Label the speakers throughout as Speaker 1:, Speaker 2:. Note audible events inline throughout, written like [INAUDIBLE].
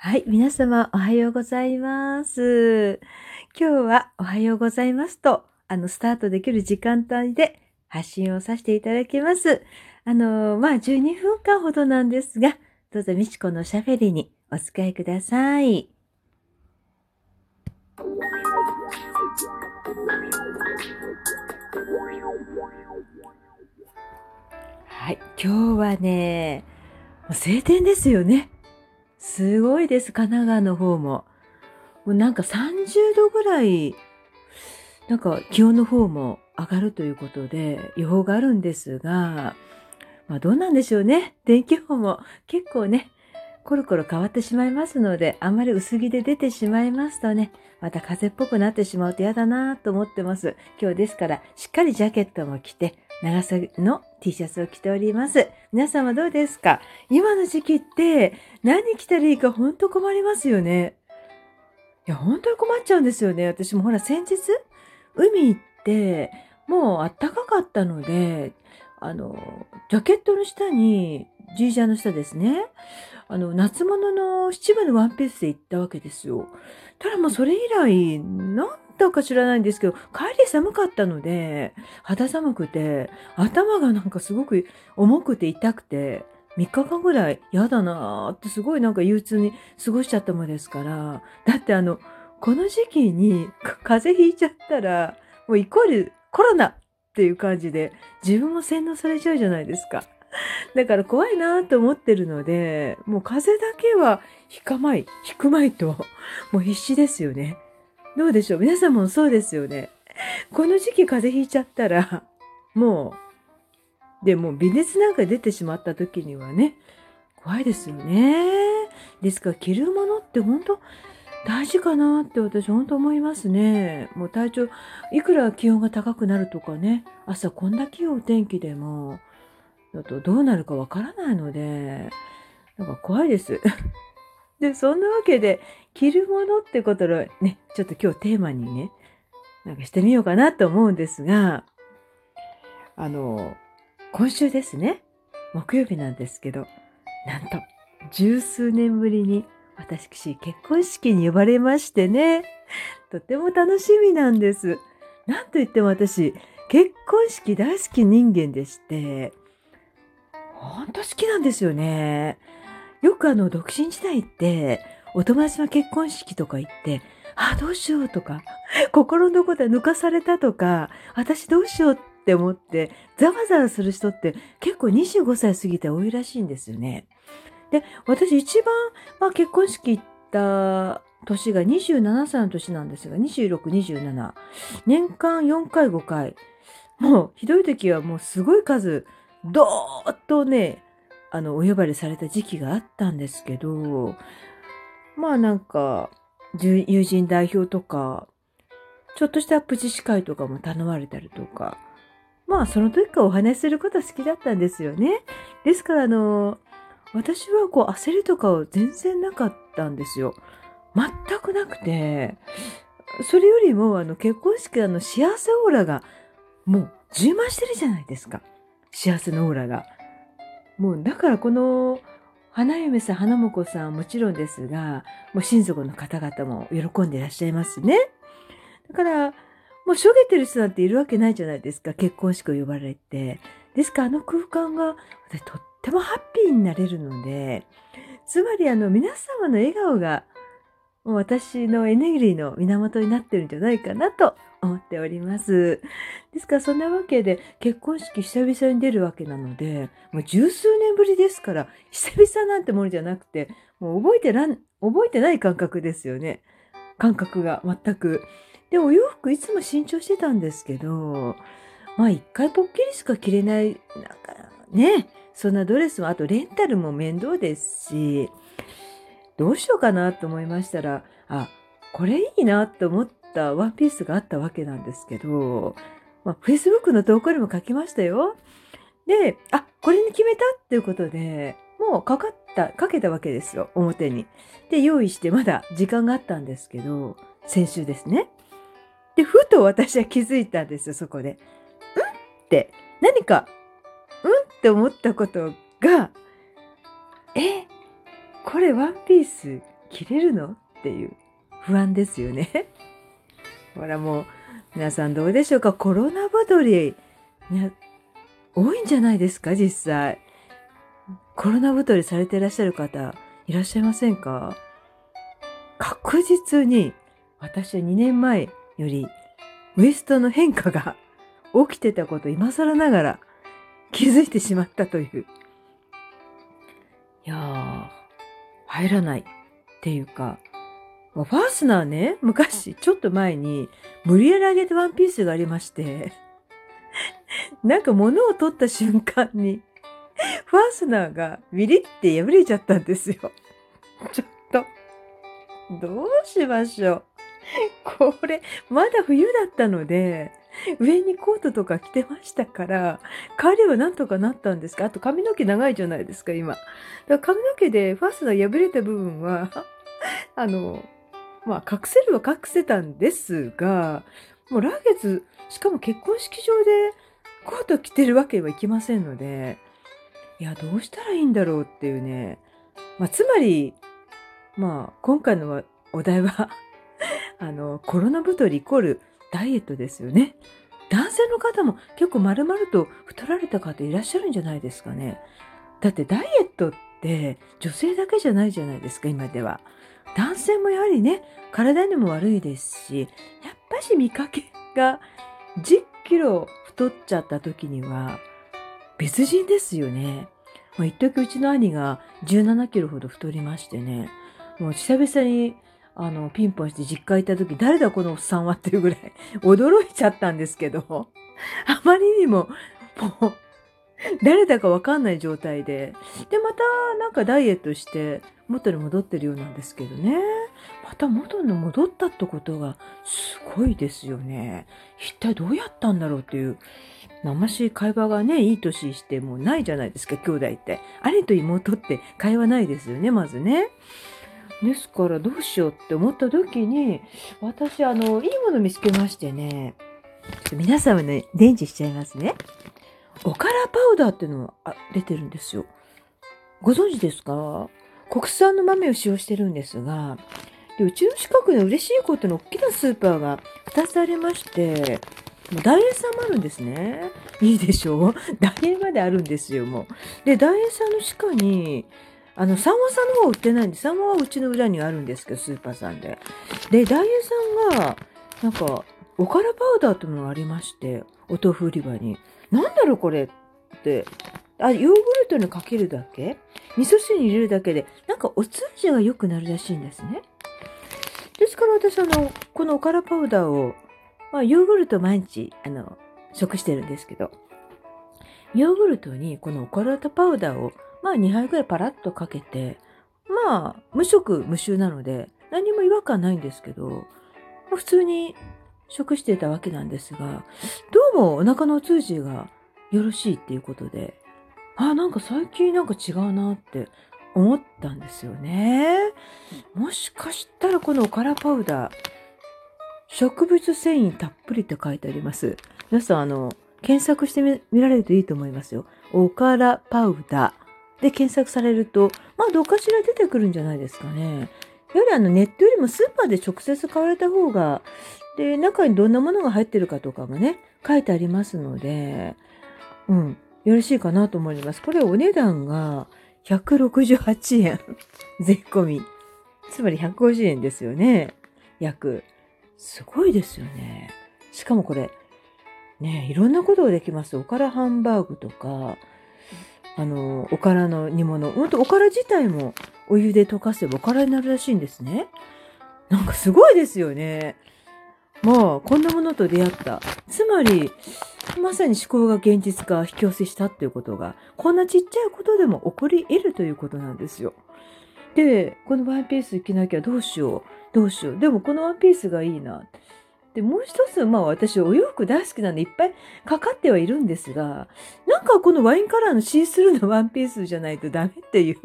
Speaker 1: はい、皆様おはようございます。今日はおはようございますと、あの、スタートできる時間帯で発信をさせていただきます。あの、まあ、12分間ほどなんですが、どうぞみちこのしゃべりにお使いください。はい、今日はね、もう晴天ですよね。すごいです、神奈川の方も。もうなんか30度ぐらい、なんか気温の方も上がるということで予報があるんですが、まあどうなんでしょうね。天気予報も結構ね、コロコロ変わってしまいますので、あんまり薄着で出てしまいますとね、また風っぽくなってしまうと嫌だなと思ってます。今日ですから、しっかりジャケットも着て、長袖の T シャツを着ております。皆様どうですか？今の時期って何着たらいいか本当困りますよね。いや、本当に困っちゃうんですよね。私もほら先日、海行って、もう暖かかったので、あの、ジャケットの下に、ジージャーの下ですね。あの、夏物の七分のワンピースで行ったわけですよ。ただもうそれ以来、なんだか知らないんですけど、帰り寒かったので、肌寒くて、頭がなんかすごく重くて痛くて、3日間ぐらい嫌だなーってすごいなんか憂鬱に過ごしちゃったもんですから、だってあの、この時期に [LAUGHS] 風邪ひいちゃったら、もうイコールコロナっていう感じで自分も洗脳されちゃうじゃないですか。だから怖いなと思ってるので、もう風邪だけはひかまい、ひくまいと、もう必死ですよね。どうでしょう？皆さんもそうですよね。この時期風邪ひいちゃったら、もう、でも微熱なんか出てしまった時にはね、怖いですよね。ですから着るものって本当大事かなって私本当思いますね。もう体調、いくら気温が高くなるとかね、朝こんだけお天気でも、だとどうなるかわからないので、なんか怖いです。で、そんなわけで、着るものってことでね、ちょっと今日テーマにね、なんかしてみようかなと思うんですが、あの、今週ですね、木曜日なんですけど、なんと、十数年ぶりに私、結婚式に呼ばれましてね、とても楽しみなんです。なんといっても私、結婚式大好き人間でして、ほんと好きなんですよね。よくあの、独身時代って、お友達の結婚式とか行って、あ、どうしようとか、心のどこで抜かされたとか、私どうしようって思って、ざわざわする人って結構25歳過ぎて多いらしいんですよね。で、私一番、まあ、結婚式行った年が27歳の年なんですが、26、27。年間4回、5回。もう、ひどい時はもうすごい数、どーっとね、あの、お呼ばれされた時期があったんですけど、まあなんか、友人代表とか、ちょっとしたプチ司会とかも頼まれたりとか、まあその時からお話しすることは好きだったんですよね。ですからあの、私はこう焦りとかは全然なかったんですよ。全くなくて、それよりもあの結婚式あの幸せオーラがもう充満してるじゃないですか。幸せのオーラが。もうだからこの花嫁さん、花婿さんはもちろんですが、もう親族の方々も喜んでいらっしゃいますね。だから、もうしょげてる人なんているわけないじゃないですか。結婚式を呼ばれて。ですからあの空間が私とってもハッピーになれるので、つまりあの皆様の笑顔がもう私のエネルギーの源になってるんじゃないかなと [LAUGHS] 思っております。ですからそんなわけで結婚式久々に出るわけなので、もう十数年ぶりですから、久々なんてものじゃなくて、もう覚えてらん、覚えてない感覚ですよね。感覚が全く。で、お洋服いつも新調してたんですけど、まあ一回ぽっきりしか着れない、なんかね、そんなドレスも、あとレンタルも面倒ですし、どうしようかなと思いましたら、あ、これいいなと思ってたワンピースがあったわけなんですけど、まあ、Facebook の投稿にも書きましたよ。で、あ、これに決めたっていうことで、もうかかった、かけたわけですよ、表に。で、用意してまだ時間があったんですけど、先週ですね。で、ふと私は気づいたんですよ、そこで。んって、何か、うんって思ったことが、え、これワンピース着れるのっていう不安ですよね。ほらもう、皆さんどうでしょうか？コロナ太り、ね、多いんじゃないですか？実際。コロナ太りされていらっしゃる方、いらっしゃいませんか？確実に、私は2年前より、ウエストの変化が起きてたこと今更ながら気づいてしまったという。いやー、入らないっていうか、ファスナーね、昔、ちょっと前に、無理やり上げたワンピースがありまして、[LAUGHS] なんか物を取った瞬間に、ファスナーがビリって破れちゃったんですよ。ちょっと、どうしましょう。これ、まだ冬だったので、上にコートとか着てましたから、帰りはなんとかなったんですか？あと髪の毛長いじゃないですか、今。だから髪の毛でファスナー破れた部分は、あの、まあ、隠せるは隠せたんですが、もう来月、しかも結婚式場でコート着てるわけはいきませんので、いや、どうしたらいいんだろうっていうね。まあ、つまり、まあ、今回のお題は [LAUGHS] あの、コロナ太りイコールダイエットですよね。男性の方も結構丸々と太られた方いらっしゃるんじゃないですかね。だってダイエットって女性だけじゃないじゃないですか、今では。男性もやはりね、体にも悪いですし、やっぱし見かけが10キロ太っちゃった時には別人ですよね。まあ、一時うちの兄が17キロほど太りましてね、もう久々にあの、ピンポンして実家行った時、誰だこのおっさんはっていうぐらい驚いちゃったんですけど、あまりにも、もう、[LAUGHS] 誰だかわかんない状態で。で、またなんかダイエットして元に戻ってるようなんですけどね。また元に戻ったってことがすごいですよね。一体どうやったんだろうっていう、まましい会話がね、いい年してもうないじゃないですか、兄弟って。兄と妹って会話ないですよね、まずね。ですからどうしようって思った時に、私、あの、いいもの見つけましてね、皆さんはね、伝授しちゃいますね。おからパウダーっていうのが出てるんですよ。ご存知ですか？国産の豆を使用してるんですが、でうちの近くに嬉しいことの大きなスーパーが2つありまして、もう大英さんもあるんですね。いいでしょ？う [LAUGHS] 大英まであるんですよ、もう。で、大英さんの地下に、あの、サンマさんの方は売ってないんで、サンマはうちの裏にあるんですけど、スーパーさんで。で、ダイエーさんが、なんか、おからパウダーというのがありまして、お豆腐売り場に。なんだろうこれって。あ、ヨーグルトにかけるだけ？味噌汁に入れるだけで、なんかお通じが良くなるらしいんですね。ですから私、あの、このおからパウダーを、まあ、ヨーグルト毎日、あの、食してるんですけど、ヨーグルトにこのおからパウダーをまあ2杯ぐらいパラッとかけて、まあ無色無臭なので何も違和感ないんですけど、普通に食してたわけなんですが、どうもお腹のお通じがよろしいっていうことで、あ、なんか最近なんか違うなって思ったんですよね。もしかしたらこのおからパウダー、植物繊維たっぷりって書いてあります。皆さん、あの、検索してみられるといいと思いますよ。おからパウダー。で検索されると、まあ、どっかしら出てくるんじゃないですかね。やはりあのネットよりもスーパーで直接買われた方が、で、中にどんなものが入ってるかとかがね、書いてありますので、うん、よろしいかなと思います。これお値段が168円。税込み。つまり150円ですよね。約。すごいですよね。しかもこれ、ね、いろんなことができます。おからハンバーグとか、あの、おからの煮物。ほんとおから自体もお湯で溶かせばおからになるらしいんですね。なんかすごいですよね。まあ、こんなものと出会った。つまり、まさに思考が現実化、引き寄せしたっていうことが、こんなちっちゃいことでも起こり得るということなんですよ。で、このワンピース着なきゃどうしよう、どうしよう。でもこのワンピースがいいな。で、もう一つ、まあ私お洋服大好きなんでいっぱいかかってはいるんですが、なんかこのワインカラーのシースルーのワンピースじゃないとダメっていう、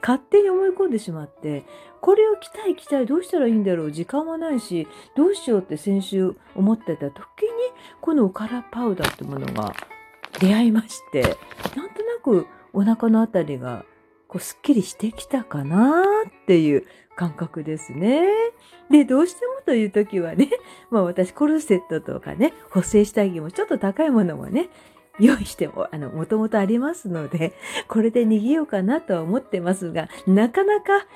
Speaker 1: 勝手に思い込んでしまって、これを着たい着たいどうしたらいいんだろう時間はないし、どうしようって先週思ってた時に、このおからパウダーってものが出会いまして、なんとなくお腹のあたりがこうすっきりしてきたかなっていう感覚ですね。で、どうしてもという時はね、[LAUGHS] まあ私コルセットとかね、補正下着もちょっと高いものもね、用意しても、あの、もともとありますので、これで逃げようかなとは思ってますが、なかなか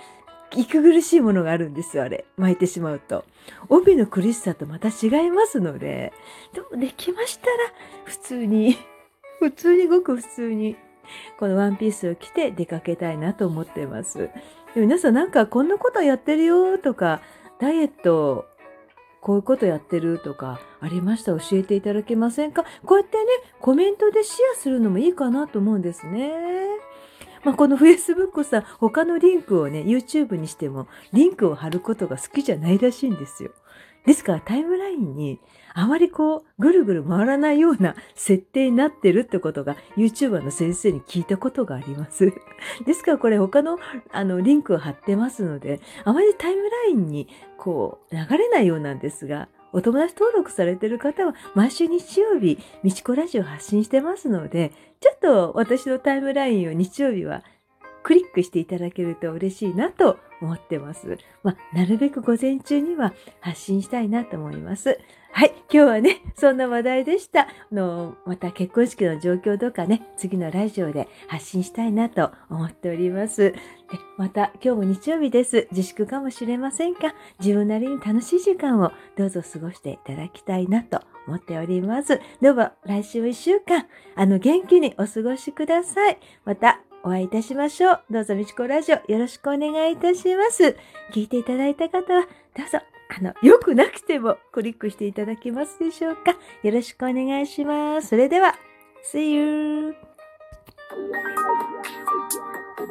Speaker 1: 息苦しいものがあるんですよ、あれ。巻いてしまうと。帯の苦しさとまた違いますので、でもできましたら、普通に、[LAUGHS] 普通にごく普通に、このワンピースを着て出かけたいなと思ってます。で皆さんなんかこんなことやってるよとか、ダイエットこういうことやってるとかありましたら教えていただけませんか？こうやってね、コメントでシェアするのもいいかなと思うんですね。まあ、この Facebook さん、他のリンクをね、YouTube にしても、リンクを貼ることが好きじゃないらしいんですよ。ですからタイムラインにあまりこう、ぐるぐる回らないような設定になってるってことが YouTuber の先生に聞いたことがあります。[LAUGHS] ですからこれ他のあのリンクを貼ってますので、あまりタイムラインにこう流れないようなんですが、お友達登録されてる方は毎週日曜日、みちこラジオ発信してますので、ちょっと私のタイムラインを日曜日はクリックしていただけると嬉しいなと思ってます。まあ、なるべく午前中には発信したいなと思います。はい。今日はね、そんな話題でした。あの、また結婚式の状況とかね、次のラジオで発信したいなと思っております。また、今日も日曜日です。自粛かもしれませんが、自分なりに楽しい時間をどうぞ過ごしていただきたいなと思っております。どうも、来週1週間、あの、元気にお過ごしください。また、お会いいたしましょう。どうぞ、みちこラジオよろしくお願いいたします。聞いていただいた方は、どうぞあの、良くなくてもクリックしていただけますでしょうか？よろしくお願いします。それでは、See you!